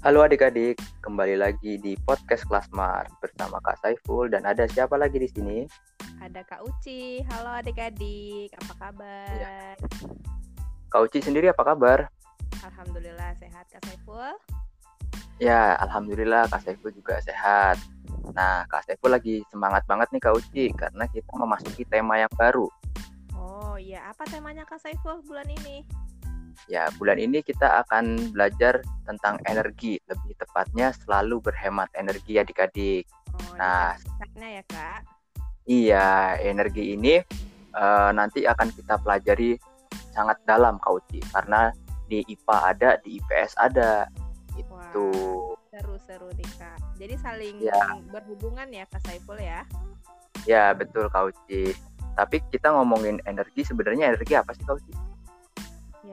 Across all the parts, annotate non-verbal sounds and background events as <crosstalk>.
Halo adik-adik, kembali lagi di podcast Kelasmar bersama Kak Saiful dan ada siapa lagi di sini? Ada Kak Uci. Halo adik-adik, apa kabar? Ya. Kak Uci sendiri apa kabar? Alhamdulillah sehat Kak Saiful. Ya, alhamdulillah Kak Saiful juga sehat. Nah, Kak Saiful lagi semangat banget nih Kak Uci karena kita memasuki tema yang baru. Oh iya, apa temanya Kak Saiful bulan ini? Ya, bulan ini kita akan belajar tentang energi, lebih tepatnya selalu berhemat energi adik-adik. Oh, nah, ya kak. Iya, energi ini uh, nanti akan kita pelajari sangat dalam Kak Uci, karena di IPA ada, di IPS ada. Itu. Seru-seru nih Kak. Jadi saling ya. berhubungan ya Kak Saiful ya? Ya, betul Kak Uci. Tapi kita ngomongin energi, sebenarnya energi apa sih Kak Uci?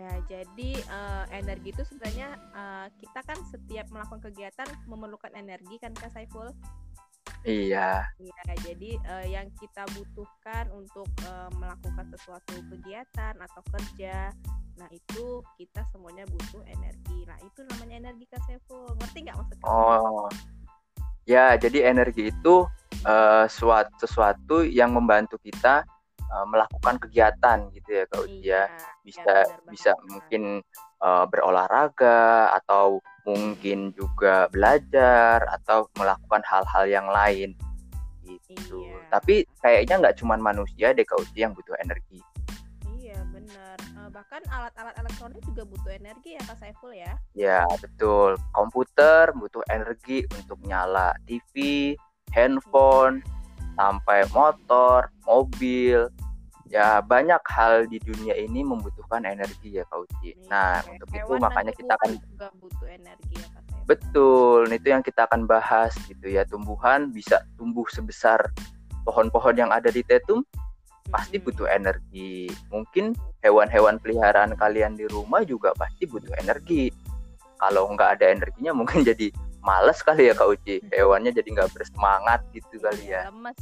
Ya, jadi uh, energi itu sebenarnya uh, kita kan setiap melakukan kegiatan memerlukan energi kan Kak Saiful? Iya. Iya, jadi uh, yang kita butuhkan untuk uh, melakukan sesuatu kegiatan atau kerja, nah itu kita semuanya butuh energi. Nah itu namanya energi Kak Saiful. Ngerti nggak maksudnya? Oh, ya jadi energi itu uh, suatu sesuatu yang membantu kita uh, melakukan kegiatan gitu ya Kak ya. Iya, bisa ya bisa mungkin uh, berolahraga atau mungkin juga belajar atau melakukan hal-hal yang lain gitu. Iya. Tapi kayaknya nggak cuma manusia deh Kak Uji yang butuh energi. Iya benar. Uh, bahkan alat-alat elektronik juga butuh energi ya Kak Saiful ya. Ya betul. Komputer butuh energi untuk nyala TV, handphone. Iya sampai motor, mobil, ya banyak hal di dunia ini membutuhkan energi ya Kak Uci. Iya, nah untuk itu makanya kita akan juga butuh energi ya Kak Betul, itu yang kita akan bahas gitu ya. Tumbuhan bisa tumbuh sebesar pohon-pohon yang ada di Tetum pasti butuh energi. Mungkin hewan-hewan peliharaan kalian di rumah juga pasti butuh energi. Kalau nggak ada energinya <laughs> mungkin jadi males kali ya Kak Uci. Hewannya jadi nggak bersemangat gitu kali ya. Lemes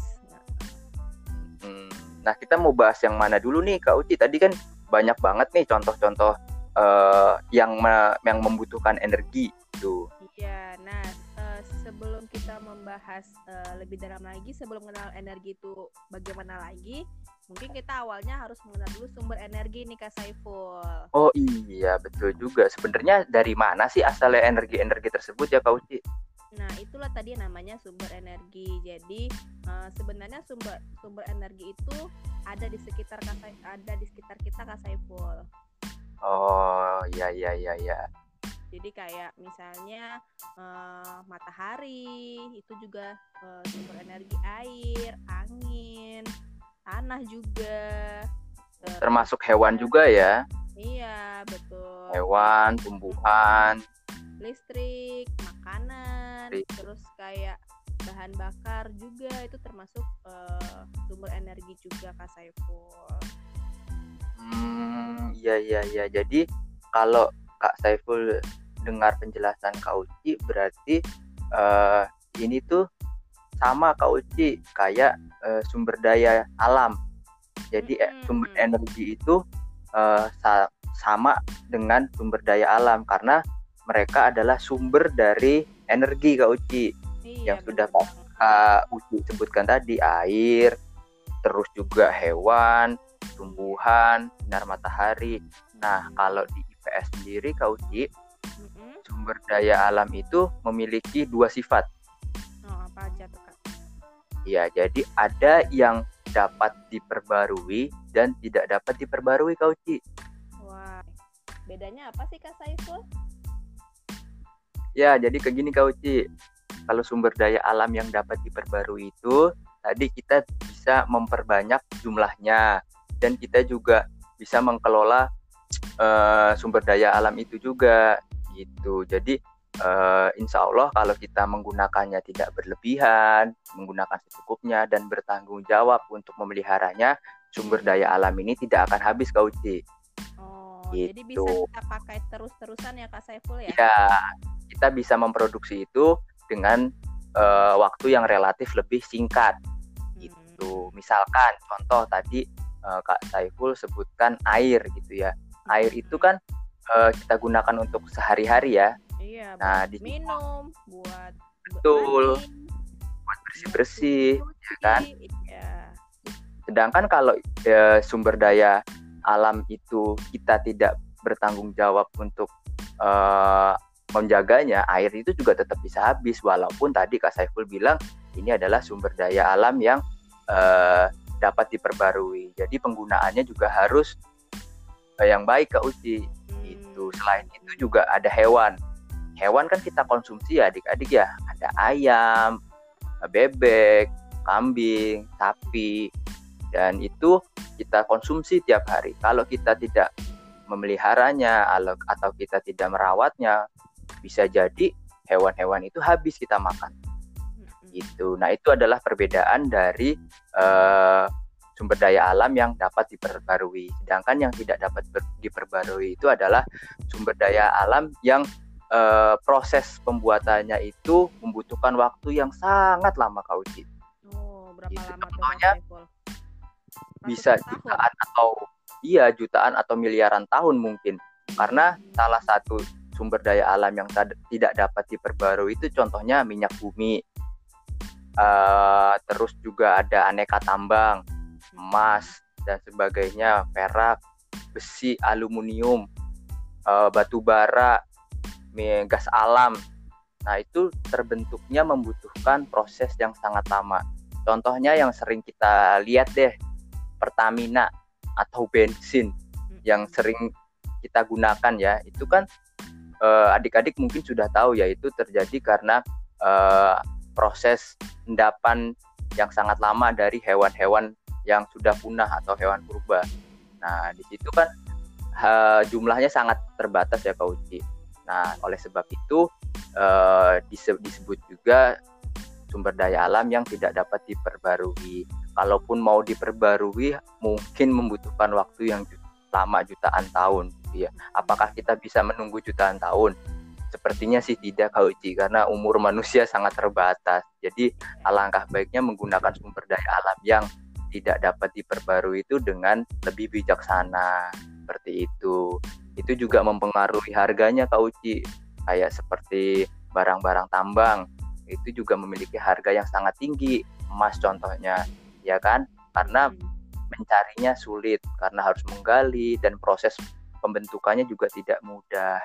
hmm. nah kita mau bahas yang mana dulu nih Kak Uci? Tadi kan banyak banget nih contoh-contoh uh, yang yang membutuhkan energi tuh iya nah uh, sebelum kita membahas uh, lebih dalam lagi sebelum mengenal energi itu bagaimana lagi mungkin kita awalnya harus mengenal dulu sumber energi nih Kak Saiful. Oh iya, betul juga. Sebenarnya dari mana sih asalnya energi-energi tersebut ya Kak Uci? Nah, itulah tadi namanya sumber energi. Jadi uh, sebenarnya sumber sumber energi itu ada di sekitar Kak ada di sekitar kita Kak Saiful. Oh, iya iya iya iya. Jadi kayak misalnya uh, matahari itu juga uh, sumber energi air, angin, tanah juga. Termasuk hewan juga ya. Iya betul. Hewan tumbuhan. Listrik makanan listrik. terus kayak bahan bakar juga. Itu termasuk uh, sumber energi juga kak Saiful. Hmm iya iya iya. Jadi kalau kak Saiful dengar penjelasan kak Uci berarti uh, ini tuh sama kak Uci kayak uh, sumber daya alam. Jadi hmm. sumber energi itu uh, sa sama dengan sumber daya alam karena mereka adalah sumber dari energi Kak Uci iya, yang sudah Kak Uci sebutkan tadi air, terus juga hewan, tumbuhan, sinar matahari. Nah, kalau di IPS sendiri Kak Uci, sumber daya alam itu memiliki dua sifat. Ya, jadi ada yang dapat diperbarui dan tidak dapat diperbarui Kak Uci. Wah, bedanya apa sih Kak Saiful? Ya, jadi kayak gini Kak Uci. Kalau sumber daya alam yang dapat diperbarui itu, tadi kita bisa memperbanyak jumlahnya dan kita juga bisa mengelola uh, sumber daya alam itu juga gitu. Jadi uh, insya Allah kalau kita menggunakannya tidak berlebihan, menggunakan secukupnya dan bertanggung jawab untuk memeliharanya, sumber daya alam ini tidak akan habis Kak Uci. Oh, gitu. jadi bisa kita pakai terus-terusan ya Kak Saiful ya? Ya, kita bisa memproduksi itu dengan uh, waktu yang relatif lebih singkat. Hmm. Gitu. Misalkan contoh tadi uh, Kak Saiful sebutkan air gitu ya. Air itu hmm. kan uh, kita gunakan untuk sehari-hari ya Iya, Nah, buat minum, buat Betul. buat bersih-bersih ya kan? Iya. sedangkan kalau eh, sumber daya alam itu kita tidak bertanggung jawab untuk eh, menjaganya air itu juga tetap bisa habis walaupun tadi Kak Saiful bilang ini adalah sumber daya alam yang eh, dapat diperbarui jadi penggunaannya juga harus eh, yang baik Kak Uci itu Hmm. selain itu juga ada hewan hewan kan kita konsumsi ya adik-adik ya. Ada ayam bebek kambing sapi. Dan itu kita konsumsi tiap hari. Kalau kita tidak memeliharanya atau kita tidak merawatnya bisa jadi hewan-hewan itu habis kita makan. Gitu. Nah itu adalah perbedaan dari eh, sumber daya alam yang dapat diperbarui. Sedangkan yang tidak dapat diperbarui itu adalah sumber daya alam yang eh, proses pembuatannya itu membutuhkan waktu yang sangat lama Kak Uci. Oh, berapa lama tuh contohnya bisa Ratusan tahun? jutaan atau iya jutaan atau miliaran tahun mungkin. Karena salah satu sumber daya alam yang tidak dapat diperbarui itu contohnya minyak bumi. Eh, terus juga ada aneka tambang emas dan sebagainya perak besi aluminium eh, batu bara gas alam nah itu terbentuknya membutuhkan proses yang sangat lama contohnya yang sering kita lihat deh Pertamina atau bensin Mm-mm. yang sering kita gunakan ya itu kan eh, adik-adik mungkin sudah tahu ya itu terjadi karena eh, proses endapan yang sangat lama dari hewan-hewan yang sudah punah atau hewan purba. Nah di situ kan eh, jumlahnya sangat terbatas ya Kak Uci. Nah oleh sebab itu dise- disebut juga sumber daya alam yang tidak dapat diperbarui. Kalaupun mau diperbarui mungkin membutuhkan waktu yang lama jutaan tahun gitu ya. Apakah kita bisa menunggu jutaan tahun? Sepertinya sih tidak Kak Uci karena umur manusia sangat terbatas. Jadi alangkah baiknya menggunakan sumber daya alam yang tidak dapat diperbarui itu dengan lebih bijaksana seperti itu. Itu juga mempengaruhi harganya Kak Uci. Kayak seperti barang-barang tambang itu juga memiliki harga yang sangat tinggi. Emas contohnya, ya kan? Karena Mm. mencarinya sulit karena harus menggali dan proses pembentukannya juga tidak mudah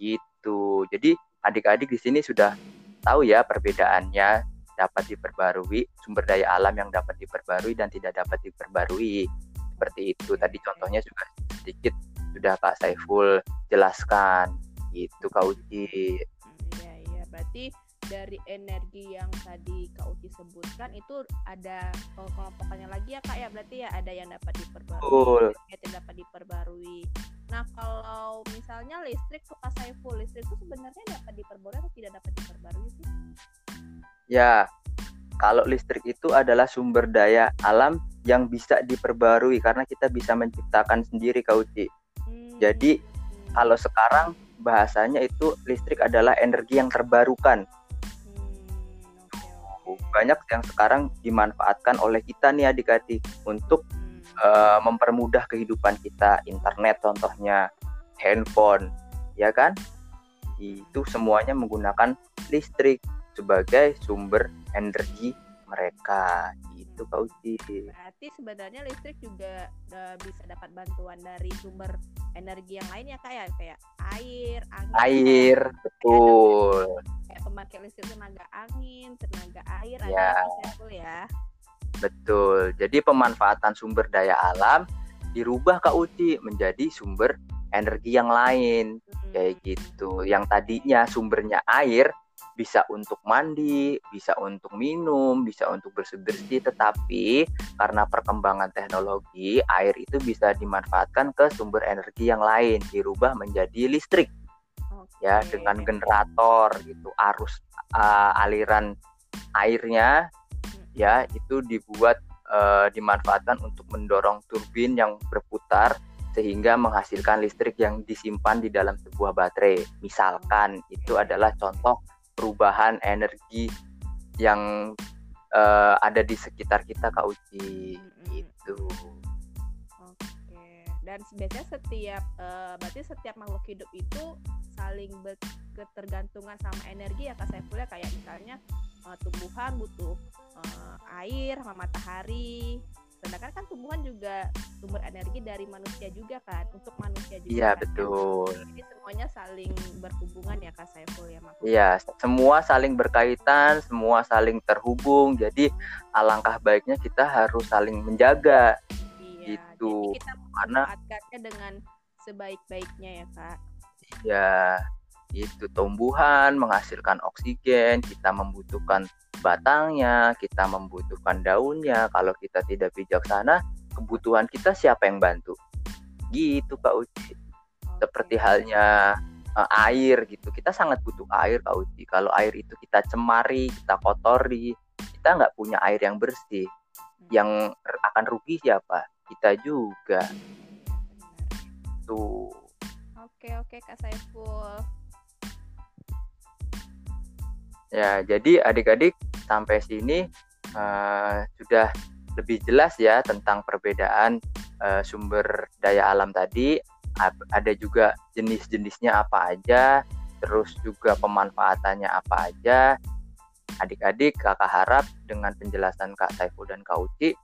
gitu. Jadi adik-adik di sini sudah tahu ya perbedaannya dapat diperbarui sumber daya alam yang dapat diperbarui dan tidak dapat diperbarui seperti itu tadi contohnya juga sedikit sudah Kak Saiful jelaskan itu Kak Uci Iya iya berarti dari energi yang tadi Kak Uci sebutkan itu ada kelompokannya lagi ya Kak ya berarti ya ada yang dapat diperbarui, Betul. yang tidak dapat diperbarui. Nah kalau misalnya listrik Kak Saiful listrik itu sebenarnya dapat diperbarui atau tidak dapat diperbarui sih? ya kalau listrik itu adalah sumber daya alam yang bisa diperbarui karena kita bisa menciptakan sendiri Kak Uci Jadi, kalau sekarang bahasanya itu listrik adalah energi yang terbarukan. Banyak yang sekarang dimanfaatkan oleh kita nih adik-adik untuk eh, mempermudah kehidupan kita, internet contohnya, handphone, ya kan? Itu semuanya menggunakan listrik sebagai sumber energi mereka. Itu Kak Uci. Berarti sebenarnya listrik juga eh, bisa dapat bantuan dari sumber energi yang lain ya kak ya kayak air, angin. Air, betul. Kayak pembangkit listrik tenaga angin, tenaga air Ya. ada ya. Betul. Jadi pemanfaatan sumber daya alam dirubah Kak Uci menjadi sumber energi yang lain Hmm, kayak gitu. Yang tadinya sumbernya air bisa untuk mandi, bisa untuk minum, bisa untuk bersih-bersih, tetapi karena perkembangan teknologi, air itu bisa dimanfaatkan ke sumber energi yang lain, dirubah menjadi listrik oke. ya dengan generator gitu. Arus uh, aliran airnya ya itu dibuat uh, dimanfaatkan untuk mendorong turbin yang berputar sehingga menghasilkan listrik yang disimpan di dalam sebuah baterai. Misalkan itu adalah contoh perubahan energi yang uh, ada di sekitar kita Kak Uci Mm-mm. itu. Oke. Dan biasanya setiap eh, berarti setiap makhluk hidup itu saling berketergantungan sama energi ya Kak Saiful ya kayak misalnya uh, tumbuhan butuh uh, air sama matahari sedangkan kan tumbuhan juga sumber energi dari manusia juga kan untuk manusia juga iya kan? betul. Jadi semuanya saling berhubungan ya kak Saiful ya maksudnya iya semua saling berkaitan semua saling terhubung. Jadi alangkah baiknya kita harus saling menjaga. Iya, gitu. jadi kita karena dengan sebaik-baiknya ya kak. Ya itu tumbuhan menghasilkan oksigen kita membutuhkan batangnya, kita membutuhkan daunnya. Kalau kita tidak bijaksana, kebutuhan kita siapa yang bantu? Gitu Kak Uci. Seperti halnya uh, air gitu. Kita sangat butuh air Kak Uci. Kalau air itu kita cemari, kita kotori, kita nggak punya air yang bersih. Yang akan rugi siapa? Kita juga. Tuh. Oke oke Kak Saiful. Ya, jadi adik-adik sampai sini uh, sudah lebih jelas ya tentang perbedaan uh, sumber daya alam tadi. Ada juga jenis-jenisnya apa aja, terus juga pemanfaatannya apa aja. Adik-adik, kakak harap dengan penjelasan Kak Saiful dan Kak Uci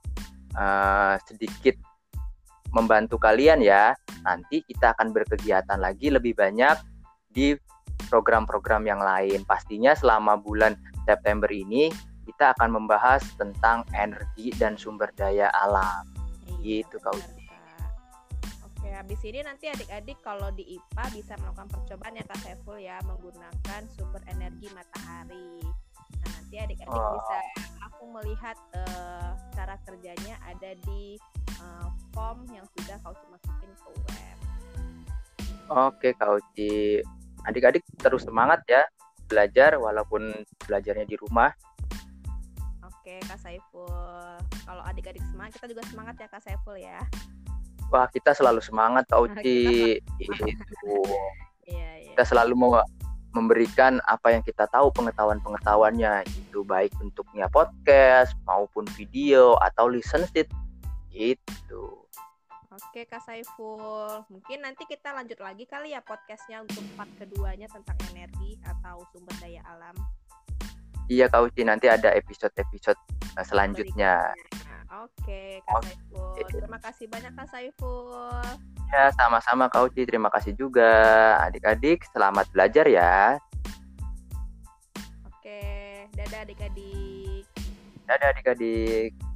uh, sedikit membantu kalian ya. Nanti kita akan berkegiatan lagi lebih banyak di program-program yang lain. Pastinya selama bulan September ini kita akan membahas tentang energi dan sumber daya alam. Iya, gitu Kak Uci. Oke, habis ini nanti adik-adik kalau di IPA bisa melakukan percobaan ya Kak Saiful ya menggunakan sumber energi matahari. Nah, nanti adik-adik oh. bisa aku melihat uh, cara kerjanya ada di uh, form yang sudah kau masukin ke web. Oke, Kak Uci adik-adik terus semangat ya belajar walaupun belajarnya di rumah. Oke Kak Saiful, kalau adik-adik semangat kita juga semangat ya Kak Saiful ya. Wah kita selalu semangat Kak Uci. <laughs> itu. Iya, iya. Kita selalu mau memberikan apa yang kita tahu pengetahuan-pengetahuannya itu baik bentuknya podcast maupun video atau listen sheet gitu. Oke Kak Saiful, mungkin nanti kita lanjut lagi kali ya podcastnya untuk part keduanya tentang energi atau sumber daya alam. Iya Kak Uci, nanti ada episode-episode eh, selanjutnya. Oke Kak Oke. Saiful, terima kasih banyak Kak Saiful. Ya sama-sama Kak Uci, terima kasih juga adik-adik, selamat belajar ya. Oke, dadah adik-adik. Dadah adik-adik.